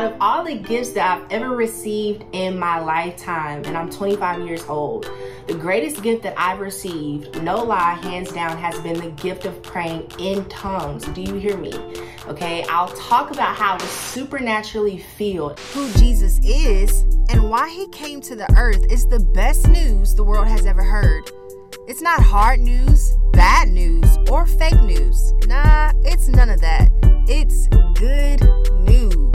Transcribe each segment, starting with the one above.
Out of all the gifts that I've ever received in my lifetime, and I'm 25 years old, the greatest gift that I've received, no lie, hands down, has been the gift of praying in tongues. Do you hear me? Okay, I'll talk about how was supernaturally feel Who Jesus is and why he came to the earth is the best news the world has ever heard. It's not hard news, bad news, or fake news. Nah, it's none of that. It's good news.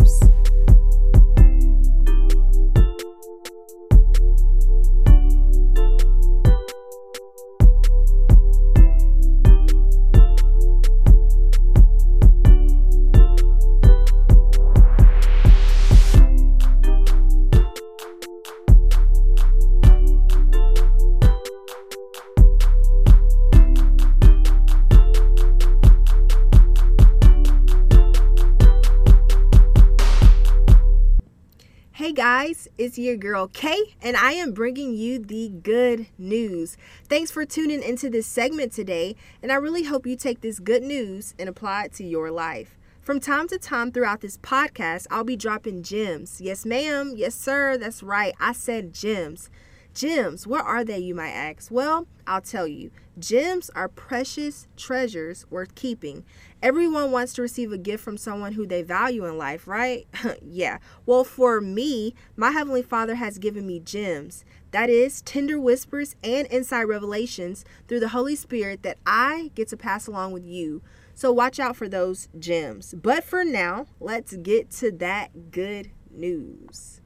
It's your girl Kay, and I am bringing you the good news. Thanks for tuning into this segment today, and I really hope you take this good news and apply it to your life. From time to time throughout this podcast, I'll be dropping gems. Yes, ma'am. Yes, sir. That's right. I said gems. Gems, what are they, you might ask? Well, I'll tell you. Gems are precious treasures worth keeping. Everyone wants to receive a gift from someone who they value in life, right? yeah. Well, for me, my Heavenly Father has given me gems. That is, tender whispers and inside revelations through the Holy Spirit that I get to pass along with you. So watch out for those gems. But for now, let's get to that good news.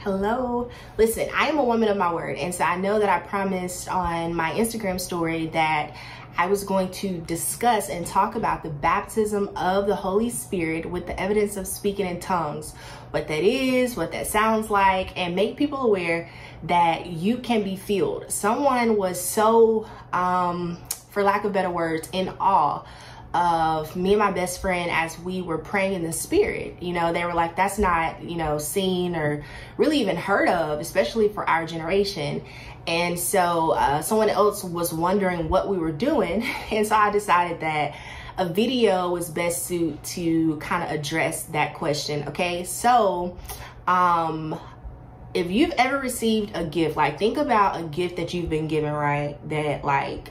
Hello. Listen, I am a woman of my word. And so I know that I promised on my Instagram story that I was going to discuss and talk about the baptism of the Holy Spirit with the evidence of speaking in tongues, what that is, what that sounds like, and make people aware that you can be filled. Someone was so, um, for lack of better words, in awe of me and my best friend as we were praying in the spirit. You know, they were like, that's not, you know, seen or really even heard of, especially for our generation. And so uh, someone else was wondering what we were doing. And so I decided that a video was best suited to kind of address that question. Okay. So, um, if you've ever received a gift, like think about a gift that you've been given, right? That like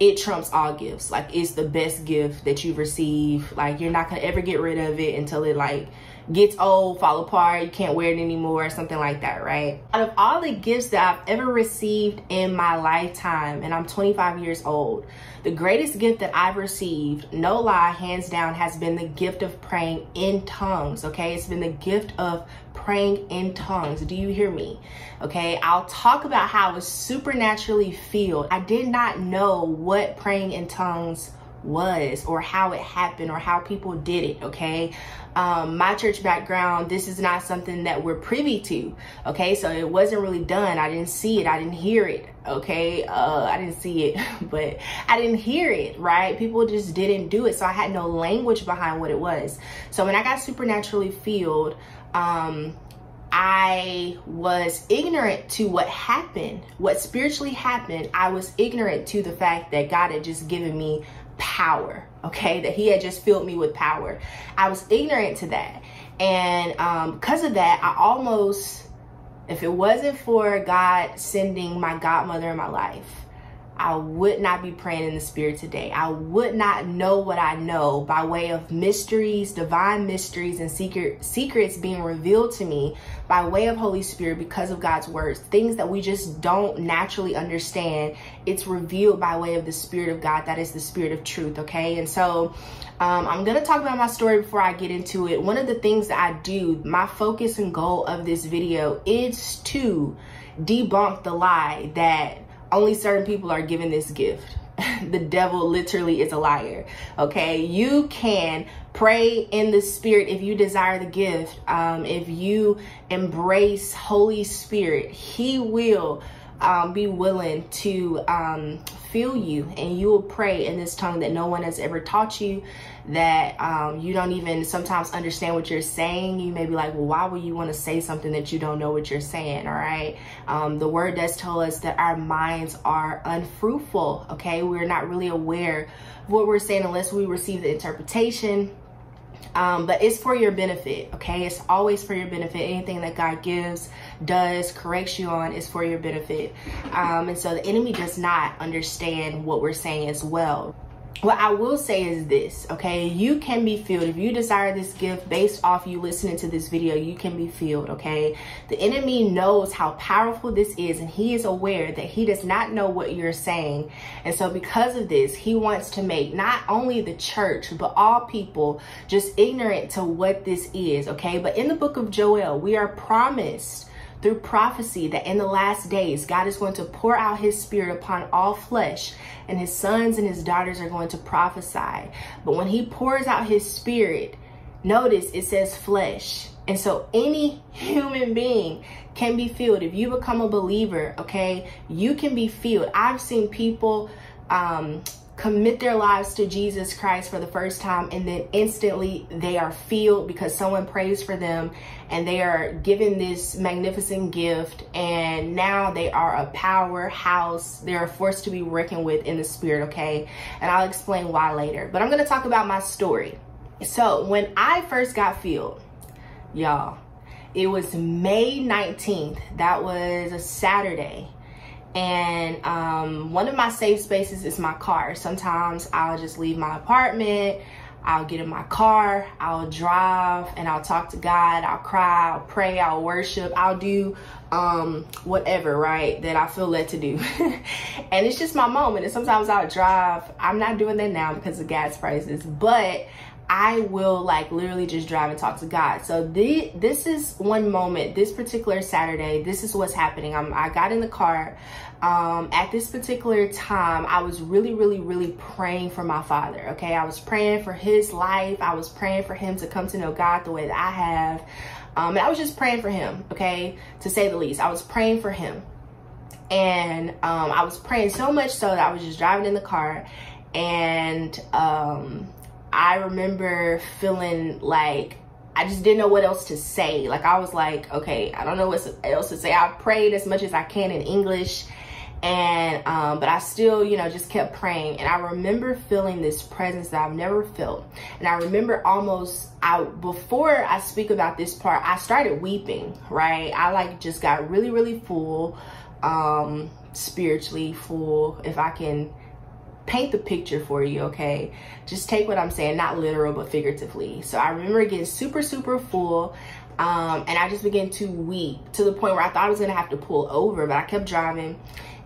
it trumps all gifts. Like it's the best gift that you've received. Like you're not gonna ever get rid of it until it like gets old, fall apart, you can't wear it anymore, something like that, right? Out of all the gifts that I've ever received in my lifetime, and I'm 25 years old, the greatest gift that I've received, no lie, hands down, has been the gift of praying in tongues, okay? It's been the gift of praying in tongues. Do you hear me? Okay, I'll talk about how I was supernaturally filled. I did not know what praying in tongues was or how it happened or how people did it okay? Um, my church background this is not something that we're privy to okay? So it wasn't really done. I didn't see it. I didn't hear it okay? Uh, i didn't see it but i didn't hear it right? People just didn't do it. So i had no language behind what it was. So when i got supernaturally filled um, I was ignorant to what happened, what spiritually happened. I was ignorant to the fact that God had just given me power, okay? That He had just filled me with power. I was ignorant to that. And um, because of that, I almost, if it wasn't for God sending my godmother in my life, I would not be praying in the spirit today. I would not know what I know by way of mysteries, divine mysteries, and secret secrets being revealed to me by way of Holy Spirit because of God's words. Things that we just don't naturally understand. It's revealed by way of the Spirit of God. That is the Spirit of truth. Okay. And so um, I'm to talk about my story before I get into it. One of the things that I do, my focus and goal of this video is to debunk the lie that only certain people are given this gift. the devil literally is a liar. Okay, you can pray in the spirit if you desire the gift. Um, if you embrace Holy Spirit, He will um, be willing to um, feel you and you will pray in this tongue that no one has ever taught you that um, you don't even sometimes understand what you're saying. You may be like well why would you want to say something that you don't know what you're saying? All right? Um, the word does tell us that our minds are unfruitful okay? We're not really aware of what we're saying unless we receive the interpretation Um, but it's for your benefit, okay? It's always for your benefit. Anything that God gives, does, corrects you on is for your benefit. Um, and so the enemy does not understand what we're saying as well what I will say is this, okay? You can be filled. If you desire this gift based off you listening to this video, you can be filled, okay? The enemy knows how powerful this is and he is aware that he does not know what you're saying. And so because of this, he wants to make not only the church, but all people just ignorant to what this is, okay? But in the book of Joel, we are promised through prophecy that in the last days, God is going to pour out his spirit upon all flesh, and his sons and his daughters are going to prophesy. But when he pours out his spirit, notice it says flesh. And so any human being can be filled. If you become a believer, okay, you can be filled. I've seen people um, commit their lives to Jesus Christ for the first time and then instantly they are filled because someone prays for them and they are given this magnificent gift and now they are a powerhouse. They're a force to be reckoned with in the spirit, okay? And I'll explain why later. But I'm to talk about my story. So, when I first got filled, y'all, it was May 19th. That was a Saturday and um, one of my safe spaces is my car. Sometimes I'll just leave my apartment, I'll get in my car, I'll drive, and I'll talk to God, I'll cry, I'll pray, I'll worship, I'll do um, whatever, right, that I feel led to do. and it's just my moment. And sometimes I'll drive. I'm not doing that now because of gas prices, but I will like literally just drive and talk to God. So the, this is one moment, this particular Saturday, this is what's happening. I'm, I got in the car. Um, at this particular time, I was really, really, really praying for my father. Okay. I was praying for his life. I was praying for him to come to know God the way that I have. Um, and I was just praying for him. Okay. To say the least, I was praying for him. And um, I was praying so much so that I was just driving in the car and um, I remember feeling like I just didn't know what else to say. Like I was like, okay, I don't know what else to say. I prayed as much as I can in English and um, but I still, you know, just kept praying. And I remember feeling this presence that I've never felt. And I remember almost I before I speak about this part, I started weeping, right? I like just got really, really full, um, spiritually full, if I can paint the picture for you, okay? Just take what I'm saying, not literal, but figuratively. So I remember getting super, super full. Um, and I just began to weep to the point where I thought I was gonna have to pull over, but I kept driving.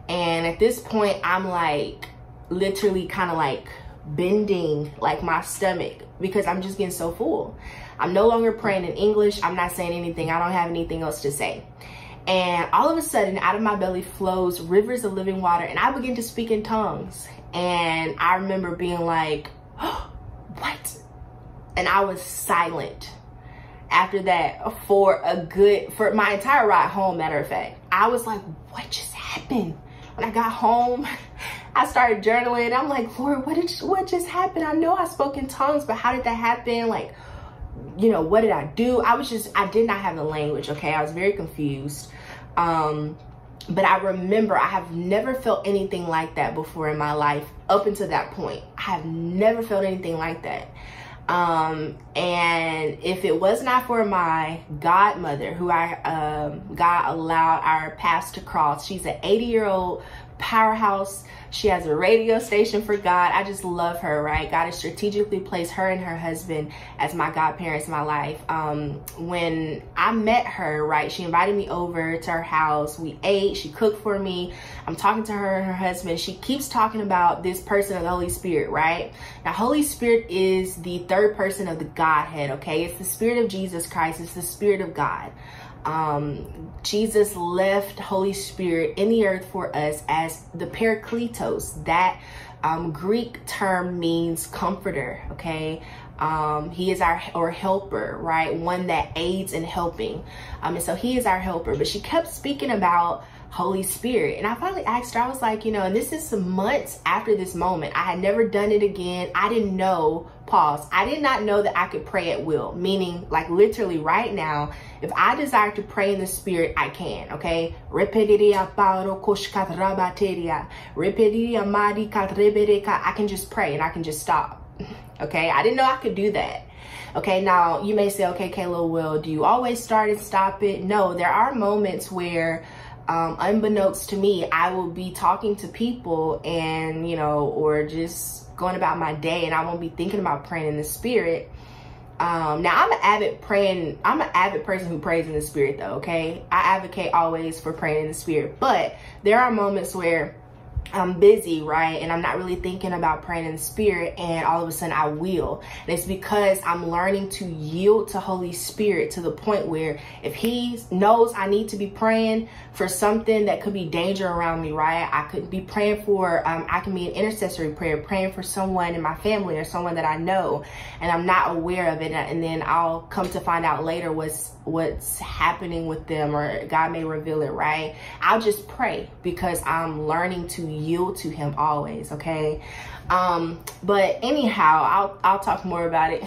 And at this point, I'm like literally kind of like bending like my stomach because I'm just getting so full. I'm no longer praying in English. I'm not saying anything. I don't have anything else to say. And all of a sudden, out of my belly flows rivers of living water, and I begin to speak in tongues. And I remember being like, oh, what? And I was silent after that for a good, for my entire ride home, matter of fact. I was like, what just happened? When I got home, I started journaling. I'm like, Lord, what did what just happened? I know I spoke in tongues, but how did that happen? Like, you know, what did I do? I was just, I did not have the language, okay? I was very confused. Um, but I remember I have never felt anything like that before in my life up until that point. I have never felt anything like that. Um, and if it was not for my godmother, who I um, God allowed our paths to cross, she's an 80 year old powerhouse. She has a radio station for God. I just love her, right? God has strategically placed her and her husband as my godparents in my life. Um, when I met her, right, she invited me over to her house. We ate, she cooked for me. I'm talking to her and her husband. She keeps talking about this person of the Holy Spirit, right? Now, Holy Spirit is the third person of the Godhead, okay? It's the Spirit of Jesus Christ, it's the Spirit of God um, Jesus left Holy Spirit in the earth for us as the Parakletos. That um, Greek term means comforter, okay? Um, he is our or helper, right? One that aids in helping. Um, and so he is our helper. But she kept speaking about Holy Spirit. And I finally asked her, I was like, you know, and this is some months after this moment. I had never done it again. I didn't know, pause, I did not know that I could pray at will, meaning like literally right now, if I desire to pray in the Spirit, I can, okay? I can just pray and I can just stop, okay? I didn't know I could do that. Okay, now you may say, okay, Kayla, well, do you always start and stop it? No, there are moments where um, unbeknownst to me, I will be talking to people and, you know, or just going about my day and I won't be thinking about praying in the spirit. Um, now I'm an avid praying, I'm an avid person who prays in the spirit though, okay? I advocate always for praying in the spirit, but there are moments where I'm busy, right? And I'm not really thinking about praying in spirit and all of a sudden I will. And it's because I'm learning to yield to Holy Spirit to the point where if he knows I need to be praying for something that could be danger around me, right? I could be praying for, um, I can be an intercessory prayer, praying for someone in my family or someone that I know and I'm not aware of it. And then I'll come to find out later what's what's happening with them or God may reveal it, right? I'll just pray because I'm learning to yield to him always, okay? Um, but anyhow, I'll I'll talk more about it.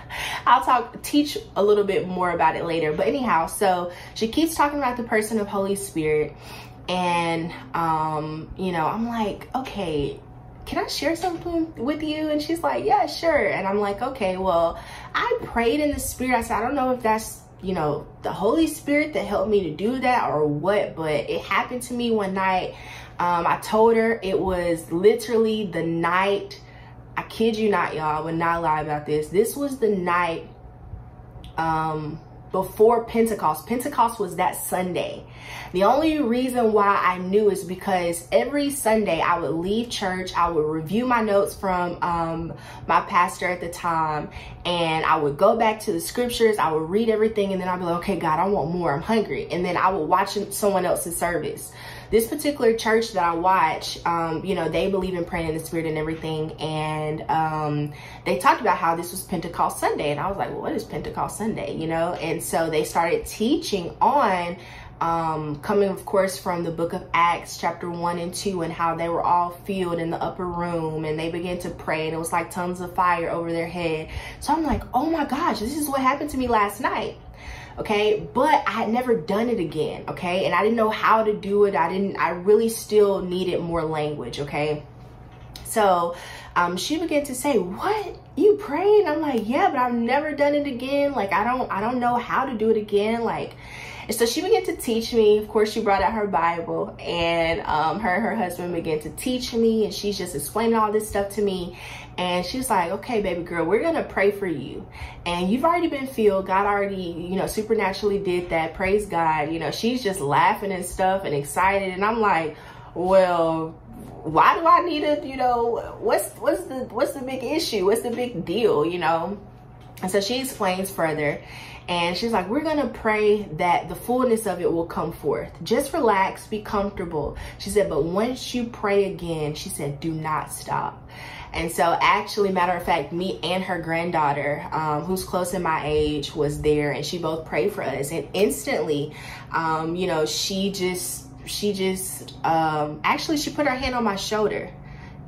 I'll talk teach a little bit more about it later. But anyhow, so she keeps talking about the person of Holy Spirit and um, you know, I'm like, okay, can I share something with you? And she's like, yeah, sure. And I'm like, okay, well, I prayed in the spirit. I said, I don't know if that's you know, the Holy Spirit that helped me to do that or what, but it happened to me one night. Um, I told her it was literally the night, I kid you not, y'all, I would not lie about this. This was the night um, before Pentecost. Pentecost was that Sunday. The only reason why I knew is because every Sunday I would leave church, I would review my notes from um, my pastor at the time, and I would go back to the scriptures, I would read everything, and then I'd be like, okay, God, I want more, I'm hungry. And then I would watch someone else's service this particular church that I watch, um, you know, they believe in praying in the spirit and everything. And um, they talked about how this was Pentecost Sunday. And I was like, well, what is Pentecost Sunday? You know? And so they started teaching on um, coming, of course, from the book of Acts, chapter 1 and 2, and how they were all filled in the upper room and they began to pray, and it was like tongues of fire over their head. So I'm like, oh my gosh, this is what happened to me last night okay? But i had never done it again okay? And i didn't know how to do it. I didn't i really still needed more language okay? So um, she began to say what? You praying? I'm like yeah but i've never done it again. Like i don't i don't know how to do it again. Like and so she began to teach me. Of course, she brought out her Bible, and um, her and her husband began to teach me, and she's just explaining all this stuff to me. And she's like, okay, baby girl, we're to pray for you. And you've already been filled. God already, you know, supernaturally did that. Praise God. You know, she's just laughing and stuff and excited. And I'm like, well, why do I need to, you know, what's, what's the, what's the big issue? What's the big deal, you know? And so she explains further. And she's like, we're going to pray that the fullness of it will come forth. Just relax, be comfortable. She said, but once you pray again, she said, do not stop. And so actually, matter of fact, me and her granddaughter, um, who's close in my age, was there and she both prayed for us. And instantly, um, you know, she just, she just, um, actually, she put her hand on my shoulder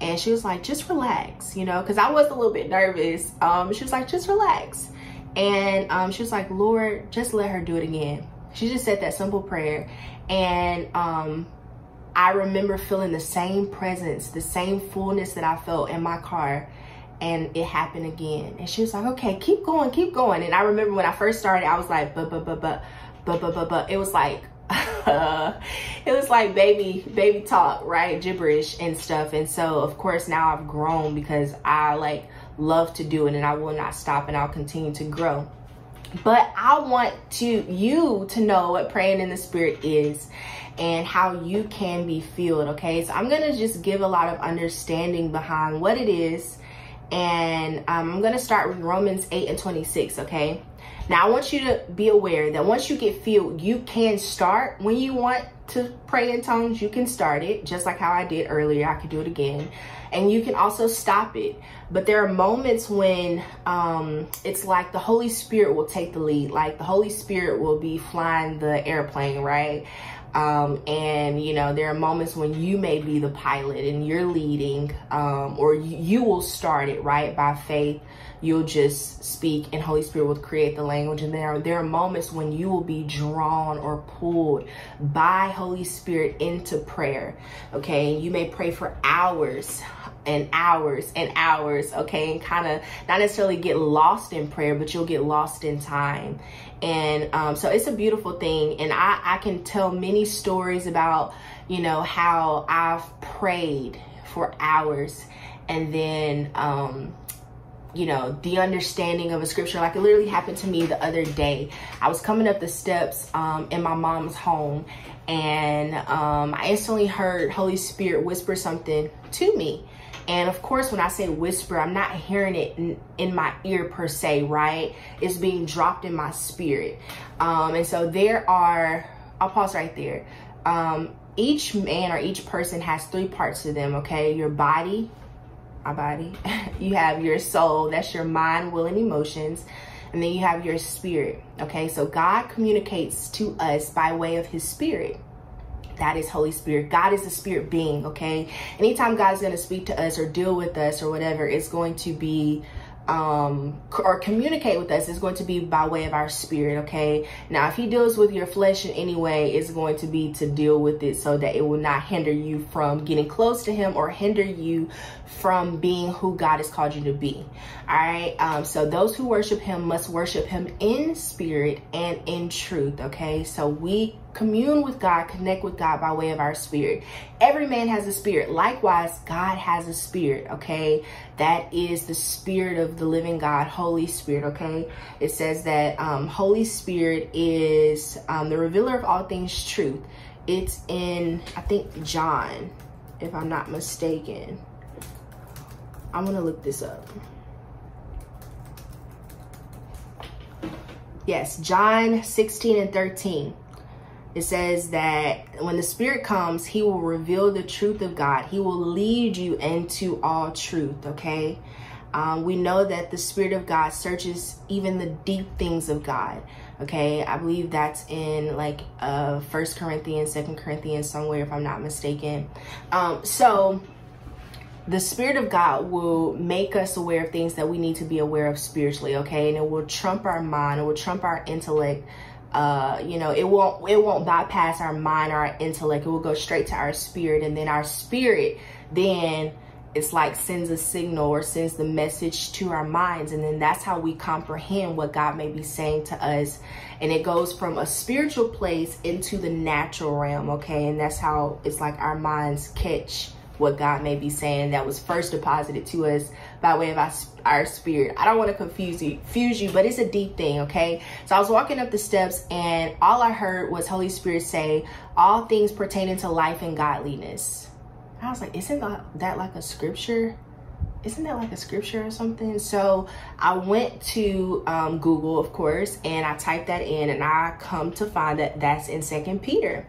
and she was like, just relax, you know, because I was a little bit nervous. Um, she was like, just relax. And um, she was like, Lord, just let her do it again. She just said that simple prayer. And um, I remember feeling the same presence, the same fullness that I felt in my car. And it happened again. And she was like, okay, keep going, keep going. And I remember when I first started, I was like, but, but, but, but, but, but, but, but. It was like, it was like baby baby talk right gibberish and stuff and so of course now i've grown because i like love to do it and i will not stop and i'll continue to grow but i want to you to know what praying in the spirit is and how you can be filled okay so i'm gonna just give a lot of understanding behind what it is and um, i'm gonna start with romans 8 and 26 okay now, I want you to be aware that once you get filled, you can start when you want to pray in tongues. You can start it just like how I did earlier. I could do it again. And you can also stop it. But there are moments when um, it's like the Holy Spirit will take the lead. Like the Holy Spirit will be flying the airplane, right? Um, and you know there are moments when you may be the pilot and you're leading um, or you, you will start it right by faith you'll just speak and Holy Spirit will create the language. And there are, there are moments when you will be drawn or pulled by Holy Spirit into prayer. Okay. You may pray for hours and hours and hours. Okay. And kind of not necessarily get lost in prayer, but you'll get lost in time. And um, so it's a beautiful thing. And I, I can tell many stories about, you know, how I've prayed for hours and then, um, you know, the understanding of a scripture. Like it literally happened to me the other day. I was coming up the steps um, in my mom's home and um, I instantly heard Holy Spirit whisper something to me. And of course, when I say whisper, I'm not hearing it in, in my ear per se, right? It's being dropped in my spirit. Um, and so there are, I'll pause right there. Um, each man or each person has three parts to them, okay? Your body, my body. you have your soul, that's your mind, will, and emotions. And then you have your spirit, okay? So God communicates to us by way of his spirit. That is Holy Spirit. God is a spirit being, okay? Anytime God's going to speak to us or deal with us or whatever, it's going to be um, or communicate with us is going to be by way of our spirit, okay? Now, if he deals with your flesh in any way, it's going to be to deal with it so that it will not hinder you from getting close to him or hinder you from being who God has called you to be, all right? Um, so those who worship him must worship him in spirit and in truth, okay? So we commune with God, connect with God by way of our spirit. Every man has a spirit. Likewise, God has a spirit, okay? That is the spirit of the living God, Holy Spirit, okay? It says that um, Holy Spirit is um, the revealer of all things truth. It's in, I think, John, if I'm not mistaken. I'm to look this up. Yes, John 16 and 13 it says that when the Spirit comes, He will reveal the truth of God. He will lead you into all truth, okay? Um, we know that the Spirit of God searches even the deep things of God. Okay, I believe that's in like uh First Corinthians, Second Corinthians, somewhere if I'm not mistaken. Um, so the Spirit of God will make us aware of things that we need to be aware of spiritually. Okay, and it will trump our mind, it will trump our intellect uh, you know, it won't it won't bypass our mind or our intellect. It will go straight to our spirit, and then our spirit then it's like sends a signal or sends the message to our minds, and then that's how we comprehend what God may be saying to us. And it goes from a spiritual place into the natural realm, okay? And that's how it's like our minds catch what God may be saying that was first deposited to us by way of our, our spirit. I don't want to confuse you, confuse you, but it's a deep thing, okay? So I was walking up the steps and all I heard was Holy Spirit say, all things pertaining to life and godliness. I was like, isn't that like a scripture? Isn't that like a scripture or something? So I went to um, Google, of course, and I typed that in, and I come to find that that's in Second Peter.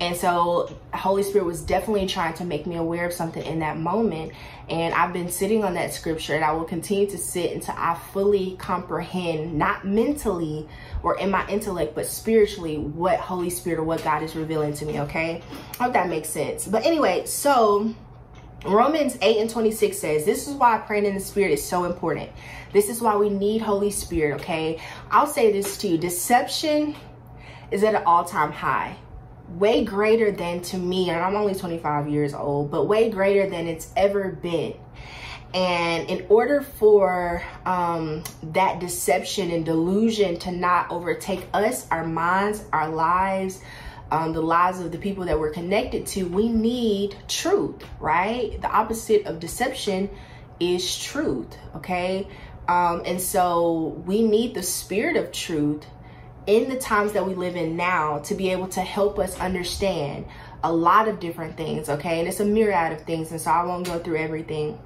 And so Holy Spirit was definitely trying to make me aware of something in that moment. And I've been sitting on that scripture, and I will continue to sit until I fully comprehend, not mentally or in my intellect, but spiritually, what Holy Spirit or what God is revealing to me. Okay, I hope that makes sense. But anyway, so Romans 8 and 26 says, This is why praying in the Spirit is so important. This is why we need Holy Spirit, okay? I'll say this to you deception is at an all time high, way greater than to me, and I'm only 25 years old, but way greater than it's ever been. And in order for um, that deception and delusion to not overtake us, our minds, our lives, um, the lives of the people that we're connected to, we need truth, right? The opposite of deception is truth, okay? Um, and so we need the spirit of truth in the times that we live in now to be able to help us understand a lot of different things, okay? And it's a myriad of things, and so I won't go through everything.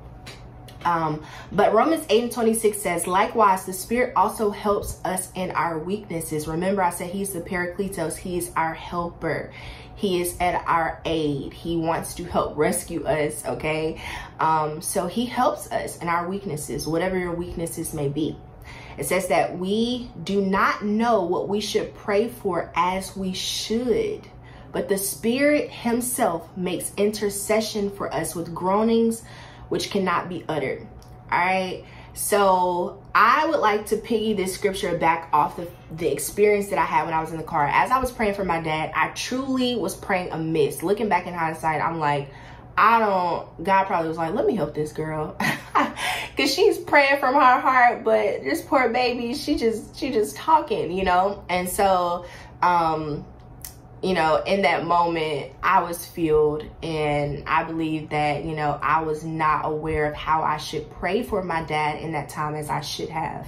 Um, but Romans 8 and 26 says, likewise, the Spirit also helps us in our weaknesses. Remember, I said He's the Paracletos, He is our helper. He is at our aid. He wants to help rescue us, okay? Um, so He helps us in our weaknesses, whatever your weaknesses may be. It says that we do not know what we should pray for as we should, but the Spirit Himself makes intercession for us with groanings which cannot be uttered. All right. So I would like to piggy this scripture back off the, the experience that I had when I was in the car. As I was praying for my dad, I truly was praying amiss. Looking back in hindsight, I'm like, I don't, God probably was like, let me help this girl. Cause she's praying from her heart, but this poor baby, she just, she just talking, you know? And so, um, you know, in that moment, I was filled, and I believe that, you know, I was not aware of how I should pray for my dad in that time as I should have.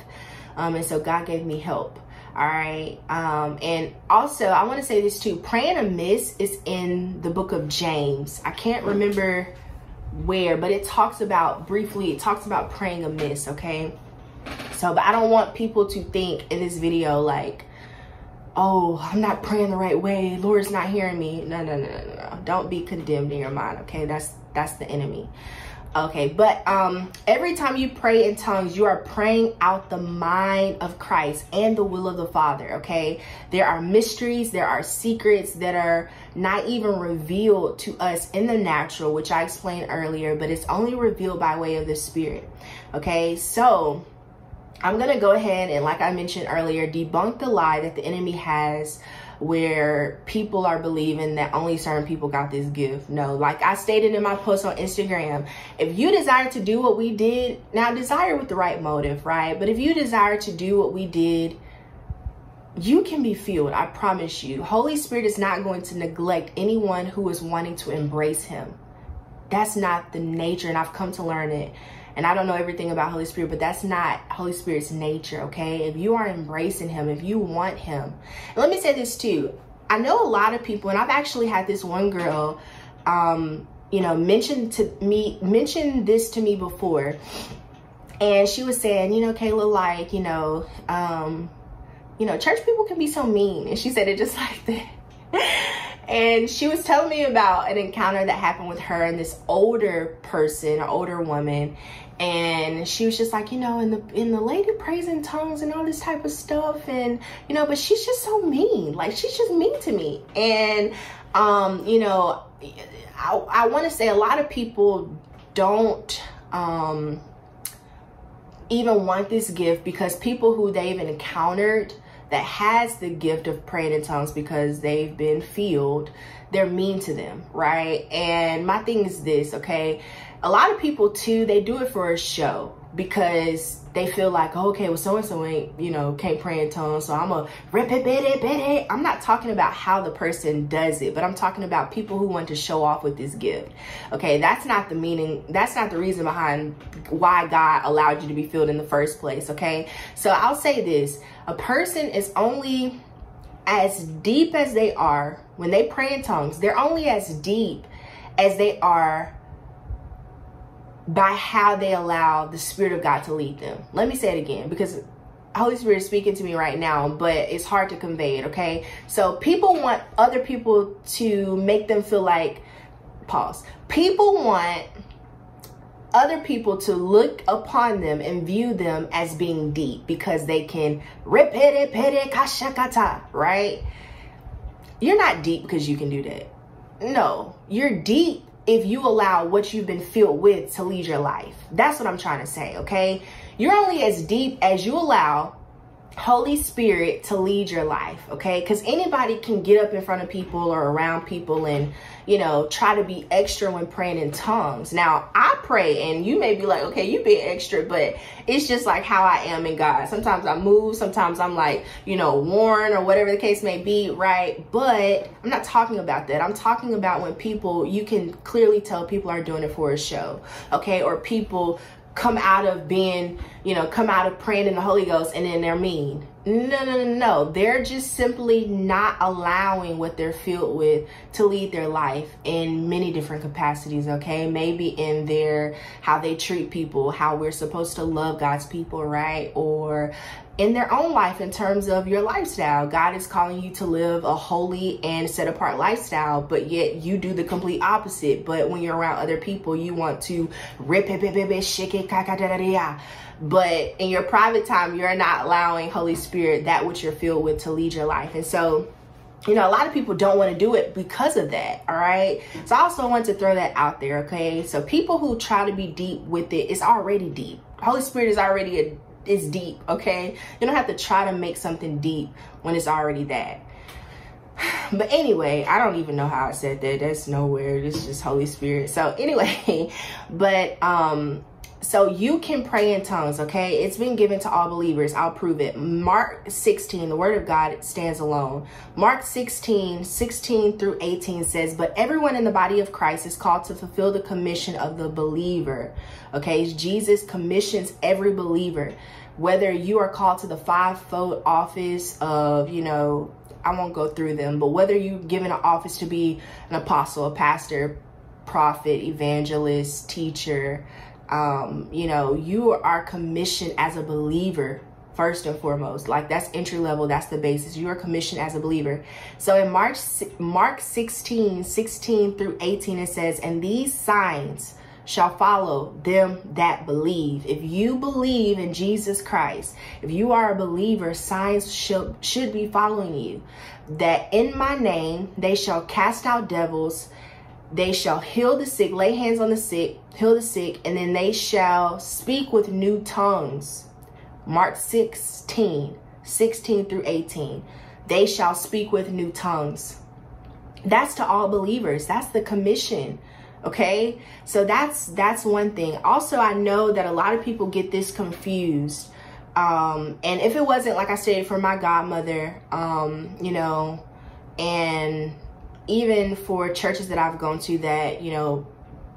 Um, and so God gave me help. All right. Um, and also, I want to say this too praying amiss is in the book of James. I can't remember where, but it talks about briefly, it talks about praying amiss. Okay. So, but I don't want people to think in this video like, oh, I'm not praying the right way. Lord's not hearing me. No, no, no, no, no. Don't be condemned in your mind. Okay. That's, that's the enemy okay but um every time you pray in tongues you are praying out the mind of christ and the will of the father okay there are mysteries there are secrets that are not even revealed to us in the natural which i explained earlier but it's only revealed by way of the spirit okay so i'm gonna go ahead and like i mentioned earlier debunk the lie that the enemy has where people are believing that only certain people got this gift. No, like I stated in my post on Instagram, if you desire to do what we did, now desire with the right motive, right? But if you desire to do what we did, you can be filled. I promise you. Holy Spirit is not going to neglect anyone who is wanting to embrace Him. That's not the nature, and I've come to learn it and I don't know everything about Holy Spirit, but that's not Holy Spirit's nature, okay? If you are embracing Him, if you want Him, and let me say this too. I know a lot of people, and I've actually had this one girl, um, you know, mention to me, mention this to me before, and she was saying, you know, Kayla, like, you know, um, you know, church people can be so mean, and she said it just like that. And she was telling me about an encounter that happened with her and this older person, an older woman, and she was just like you know and the in the lady prays in tongues and all this type of stuff. And you know but she's just so mean. Like she's just mean to me. And um you know i, I want to say a lot of people don't um even want this gift because people who they've encountered that has the gift of praying in tongues because they've been filled. They're mean to them right? And my thing is this okay? A lot of people too they do it for a show because they feel like okay well so and so ain't you know can't pray in tongues so i'm a rip it bit it bit it. I'm not talking about how the person does it but i'm talking about people who want to show off with this gift. Okay that's not the meaning that's not the reason behind why god allowed you to be filled in the first place okay? So i'll say this a person is only as deep as they are when they pray in tongues they're only as deep as they are by how they allow the Spirit of God to lead them. Let me say it again because Holy Spirit is speaking to me right now, but it's hard to convey it, okay? So people want other people to make them feel like, pause. People want other people to look upon them and view them as being deep because they can repete pere kashakata, right? You're not deep because you can do that. No, you're deep if you allow what you've been filled with to lead your life. That's what I'm trying to say, okay? You're only as deep as you allow Holy Spirit to lead your life, okay? Because anybody can get up in front of people or around people and, you know, try to be extra when praying in tongues. Now, I pray and you may be like, okay, you be extra, but it's just like how I am in God. Sometimes I move, sometimes I'm like, you know, worn or whatever the case may be, right? But I'm not talking about that. I'm talking about when people, you can clearly tell people are doing it for a show, okay? Or people come out of being, you know, come out of praying in the Holy Ghost and then they're mean. No, no, no, no. They're just simply not allowing what they're filled with to lead their life in many different capacities, okay? Maybe in their how they treat people, how we're supposed to love God's people, right? Or in their own life in terms of your lifestyle. God is calling you to live a holy and set apart lifestyle, but yet you do the complete opposite. But when you're around other people, you want to rip it, shake it, but in your private time, you're not allowing Holy Spirit that which you're filled with to lead your life. And so, you know, a lot of people don't want to do it because of that. All right. So I also want to throw that out there. Okay. So people who try to be deep with it, it's already deep. Holy Spirit is already a it's deep, okay? You don't have to try to make something deep when it's already that. But anyway, I don't even know how I said that. That's nowhere. It's just Holy Spirit. So anyway, but um so you can pray in tongues, okay? It's been given to all believers. I'll prove it. Mark 16, the word of God stands alone. Mark 16, 16 through 18 says, But everyone in the body of Christ is called to fulfill the commission of the believer. Okay, Jesus commissions every believer. Whether you are called to the fivefold office of, you know, I won't go through them, but whether you're given an office to be an apostle, a pastor, prophet, evangelist, teacher, um, you know, you are commissioned as a believer first and foremost. Like that's entry level, that's the basis. You are commissioned as a believer. So in Mark Mark 16, 16 through 18, it says, and these signs shall follow them that believe. If you believe in Jesus Christ, if you are a believer, signs should, should be following you. That in my name they shall cast out devils, they shall heal the sick, lay hands on the sick, heal the sick, and then they shall speak with new tongues. Mark 16, 16 through 18. They shall speak with new tongues. That's to all believers. That's the commission. Okay? So that's that's one thing. Also, I know that a lot of people get this confused. Um, and if it wasn't like I said for my godmother, um, you know, and even for churches that I've gone to that, you know,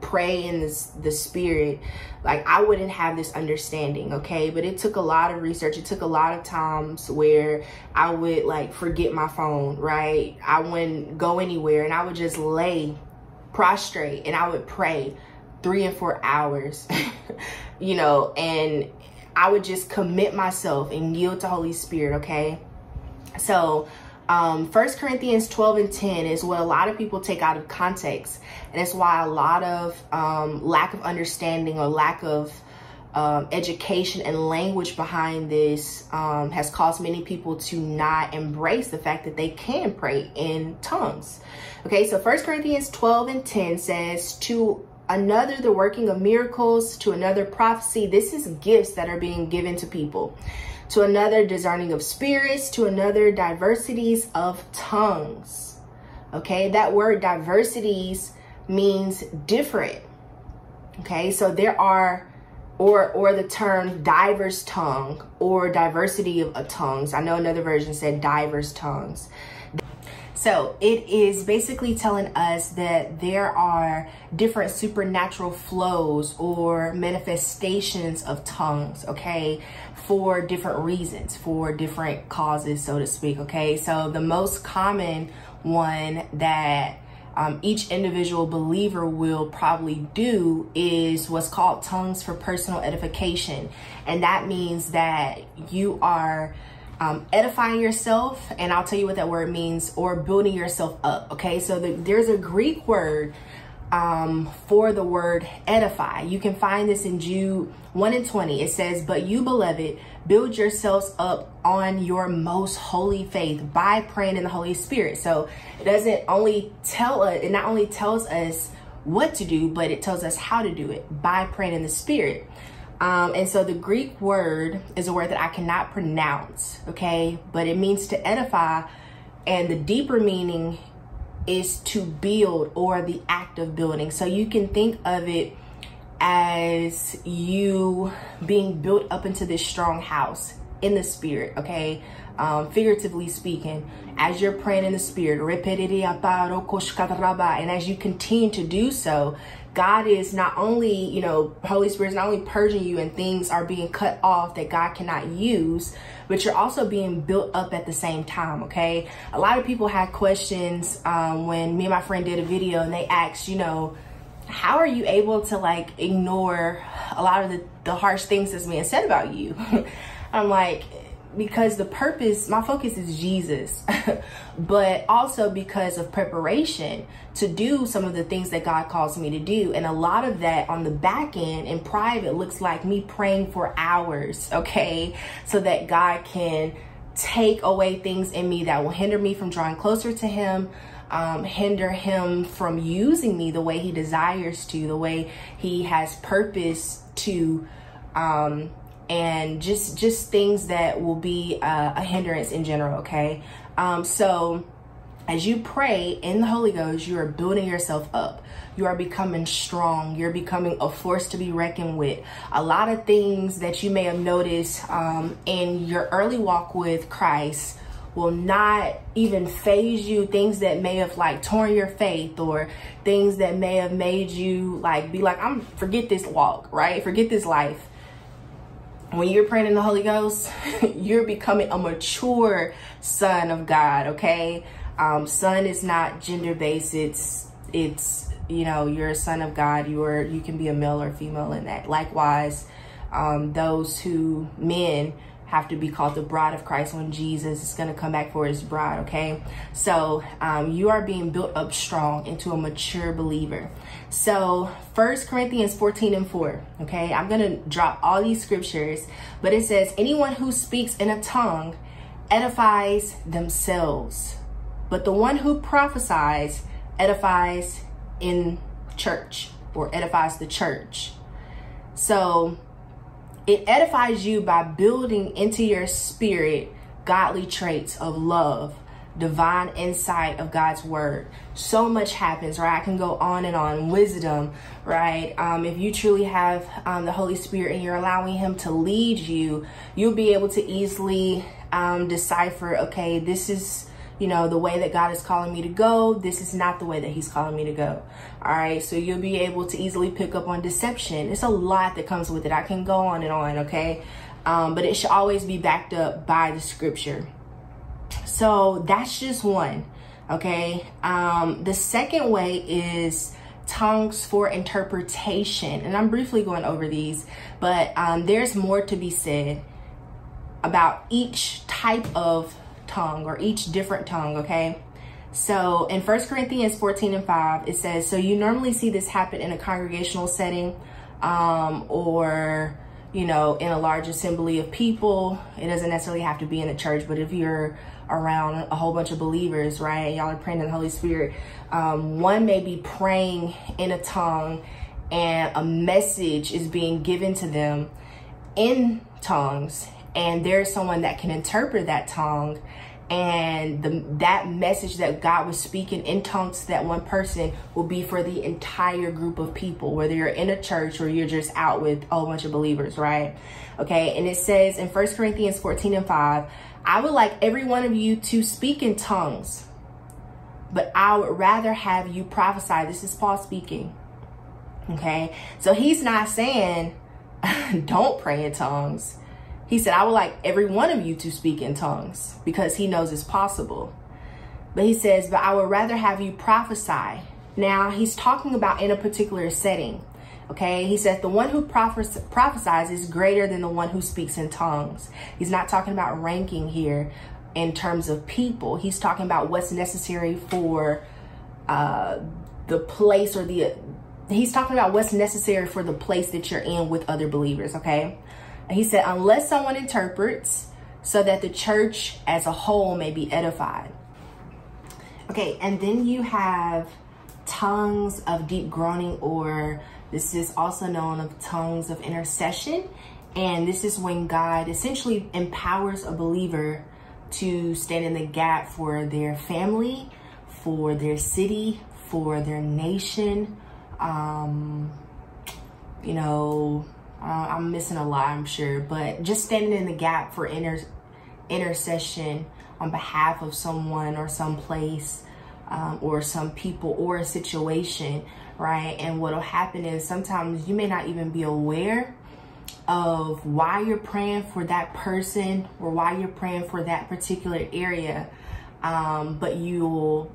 pray in this the spirit like i wouldn't have this understanding okay? But it took a lot of research. It took a lot of times where i would like forget my phone right? I wouldn't go anywhere and i would just lay prostrate and i would pray three and four hours you know? And i would just commit myself and yield to holy spirit okay? So um, 1 Corinthians 12 and 10 is what a lot of people take out of context. And it's why a lot of um, lack of understanding or lack of um, education and language behind this um, has caused many people to not embrace the fact that they can pray in tongues. Okay, so 1 Corinthians 12 and 10 says, To another the working of miracles, to another prophecy. This is gifts that are being given to people to another discerning of spirits, to another diversities of tongues. Okay, that word diversities means different. Okay, so there are or or the term diverse tongue or diversity of, of tongues. I know another version said diverse tongues. So it is basically telling us that there are different supernatural flows or manifestations of tongues, okay, for different reasons, for different causes, so to speak, okay. So the most common one that um, each individual believer will probably do is what's called tongues for personal edification. And that means that you are um, edifying yourself, and I'll tell you what that word means, or building yourself up. Okay, so the, there's a Greek word um, for the word edify. You can find this in Jude 1 and 20. It says, But you, beloved, build yourselves up on your most holy faith by praying in the Holy Spirit. So it doesn't only tell us, it not only tells us what to do, but it tells us how to do it by praying in the Spirit. Um, and so the Greek word is a word that I cannot pronounce, okay? But it means to edify, and the deeper meaning is to build or the act of building. So you can think of it as you being built up into this strong house in the spirit, okay? Um, figuratively speaking, as you're praying in the spirit, and as you continue to do so, God is not only, you know, Holy Spirit is not only purging you and things are being cut off that God cannot use, but you're also being built up at the same time, okay? A lot of people had questions um, when me and my friend did a video and they asked, you know, how are you able to like ignore a lot of the, the harsh things that's being said about you? I'm like, because the purpose, my focus is Jesus, but also because of preparation to do some of the things that God calls me to do. And a lot of that on the back end in private looks like me praying for hours, okay? So that God can take away things in me that will hinder me from drawing closer to Him. Um, hinder him from using me the way he desires to, the way he has purpose to um, and just just things that will be uh, a hindrance in general. Okay, um, so as you pray in the Holy Ghost, you are building yourself up. You are becoming strong. You're becoming a force to be reckoned with. A lot of things that you may have noticed um, in your early walk with Christ will not even faze you things that may have like torn your faith or things that may have made you like be like i'm forget this walk right forget this life when you're praying in the holy ghost you're becoming a mature son of god okay? Um, son is not gender based it's it's you know you're a son of god. You are you can be a male or female in that. Likewise um, those who men have to be called the bride of Christ when Jesus is going to come back for his bride, okay? So um, you are being built up strong into a mature believer. So First Corinthians 14 and 4, okay? I'm going to drop all these scriptures, but it says, anyone who speaks in a tongue edifies themselves, but the one who prophesies edifies in church or edifies the church. So it edifies you by building into your spirit godly traits of love, divine insight of God's word. So much happens, right? I can go on and on. Wisdom, right? Um, if you truly have um, the Holy Spirit and you're allowing Him to lead you, you'll be able to easily um, decipher, okay, this is you know, the way that God is calling me to go, this is not the way that He's calling me to go. All right. So you'll be able to easily pick up on deception. It's a lot that comes with it. I can go on and on. Okay. Um, but it should always be backed up by the scripture. So that's just one. Okay. Um, the second way is tongues for interpretation. And I'm briefly going over these, but um, there's more to be said about each type of tongue or each different tongue, okay? So in 1 Corinthians 14 and 5, it says, So you normally see this happen in a congregational setting um, or, you know, in a large assembly of people. It doesn't necessarily have to be in the church, but if you're around a whole bunch of believers, right, y'all are praying in the Holy Spirit, um, one may be praying in a tongue and a message is being given to them in tongues and there's someone that can interpret that tongue and the, that message that God was speaking in tongues to that one person will be for the entire group of people, whether you're in a church or you're just out with a whole bunch of believers, right? Okay, and it says in First Corinthians 14 and 5, I would like every one of you to speak in tongues, but I would rather have you prophesy. This is Paul speaking. Okay, so he's not saying don't pray in tongues. He said, I would like every one of you to speak in tongues because he knows it's possible. But he says, but I would rather have you prophesy. Now he's talking about in a particular setting. Okay, he says the one who prophes- prophesies is greater than the one who speaks in tongues. He's not talking about ranking here in terms of people. He's talking about what's necessary for uh, the place or the. He's talking about what's necessary for the place that you're in with other believers. Okay, he said, unless someone interprets so that the church as a whole may be edified. Okay, and then you have tongues of deep groaning, or this is also known of tongues of intercession. And this is when God essentially empowers a believer to stand in the gap for their family, for their city, for their nation, um, you know, uh, I'm missing a lot, I'm sure, but just standing in the gap for inter- intercession on behalf of someone or some place um, or some people or a situation, right? And what'll happen is sometimes you may not even be aware of why you're praying for that person or why you're praying for that particular area, um, but you'll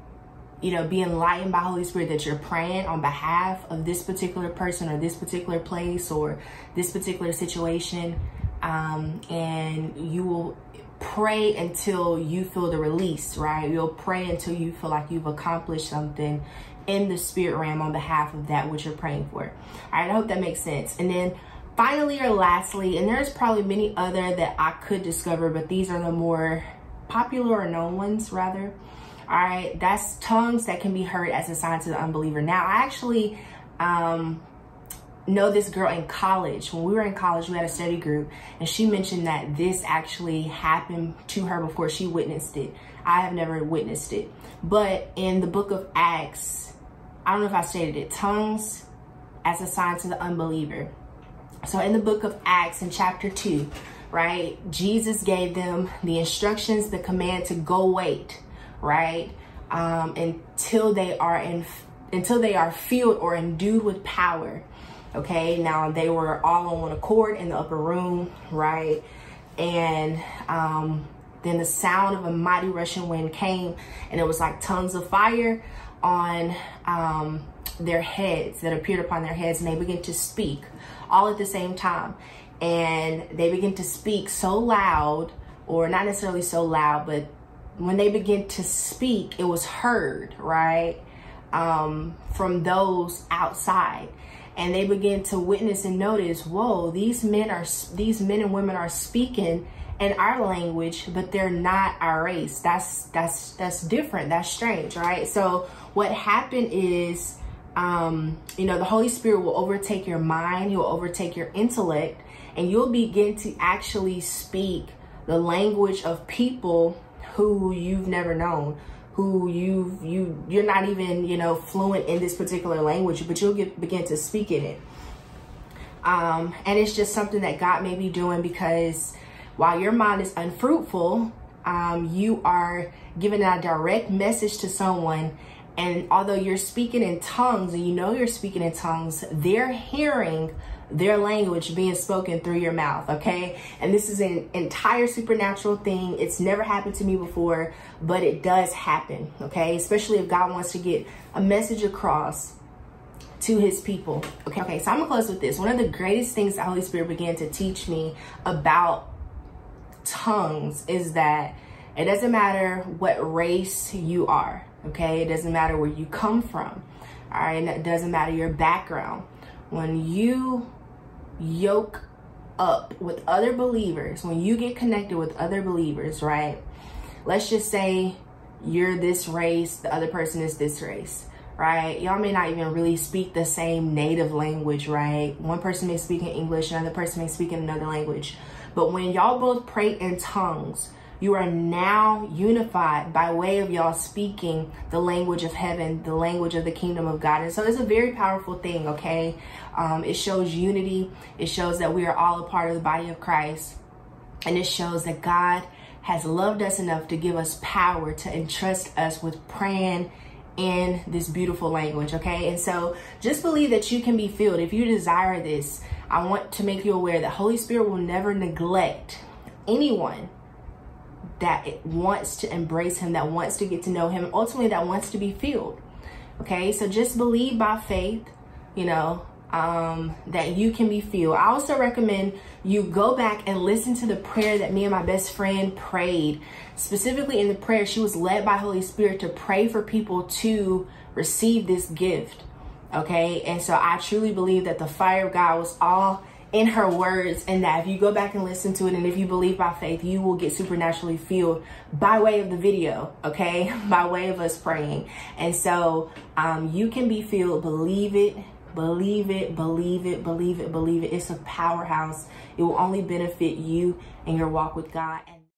you know, be enlightened by Holy Spirit that you're praying on behalf of this particular person or this particular place or this particular situation. Um, and you will pray until you feel the release, right? You'll pray until you feel like you've accomplished something in the spirit realm on behalf of that which you're praying for. All right, I hope that makes sense. And then finally or lastly, and there's probably many other that I could discover, but these are the more popular or known ones rather all right, that's tongues that can be heard as a sign to the unbeliever. Now, I actually um, know this girl in college. When we were in college, we had a study group, and she mentioned that this actually happened to her before she witnessed it. I have never witnessed it. But in the book of Acts, I don't know if I stated it, tongues as a sign to the unbeliever. So in the book of Acts in chapter 2, right, Jesus gave them the instructions, the command to go wait, right, um, until they are in until they are filled or endued with power. Okay, now they were all on one accord in the upper room, right? And um, then the sound of a mighty rushing wind came, and it was like tongues of fire on um, their heads that appeared upon their heads, and they began to speak all at the same time. And they begin to speak so loud, or not necessarily so loud, but when they begin to speak, it was heard, right? um, from those outside. And they begin to witness and notice whoa these men are these men and women are speaking in our language but they're not our race. That's that's that's different. That's strange right? So what happened is um, you know the holy spirit will overtake your mind he will overtake your intellect and you'll begin to actually speak the language of people who you've never known who you you you're not even you know fluent in this particular language but you'll get begin to speak in it. Um, and it's just something that god may be doing because while your mind is unfruitful um, you are giving a direct message to someone. And although you're speaking in tongues and you know you're speaking in tongues they're hearing their language being spoken through your mouth, okay? And this is an entire supernatural thing. It's never happened to me before, but it does happen, okay? Especially if God wants to get a message across to his people. Okay, okay, so I'm gonna close with this. One of the greatest things the Holy Spirit began to teach me about tongues is that it doesn't matter what race you are, okay? It doesn't matter where you come from, all right? And it doesn't matter your background. When you yoke up with other believers, when you get connected with other believers, right? Let's just say you're this race, the other person is this race, right? Y'all may not even really speak the same native language, right? One person may speak in English, another person may speak in another language. But when y'all both pray in tongues, you are now unified by way of y'all speaking the language of heaven, the language of the kingdom of God. And so it's a very powerful thing, okay? Um, it shows unity, it shows that we are all a part of the body of Christ, and it shows that God has loved us enough to give us power to entrust us with praying in this beautiful language, okay? And so just believe that you can be filled. If you desire this, I want to make you aware that Holy Spirit will never neglect anyone that it wants to embrace him, that wants to get to know him, ultimately that wants to be filled. Okay, so just believe by faith, you know, um, that you can be filled. I also recommend you go back and listen to the prayer that me and my best friend prayed. Specifically in the prayer, she was led by Holy Spirit to pray for people to receive this gift. Okay, and so I truly believe that the fire of God was all in her words and that if you go back and listen to it and if you believe by faith you will get supernaturally filled by way of the video okay? By way of us praying. And so um, you can be filled. Believe it. Believe it. Believe it. Believe it. Believe it. It's a powerhouse. It will only benefit you and your walk with god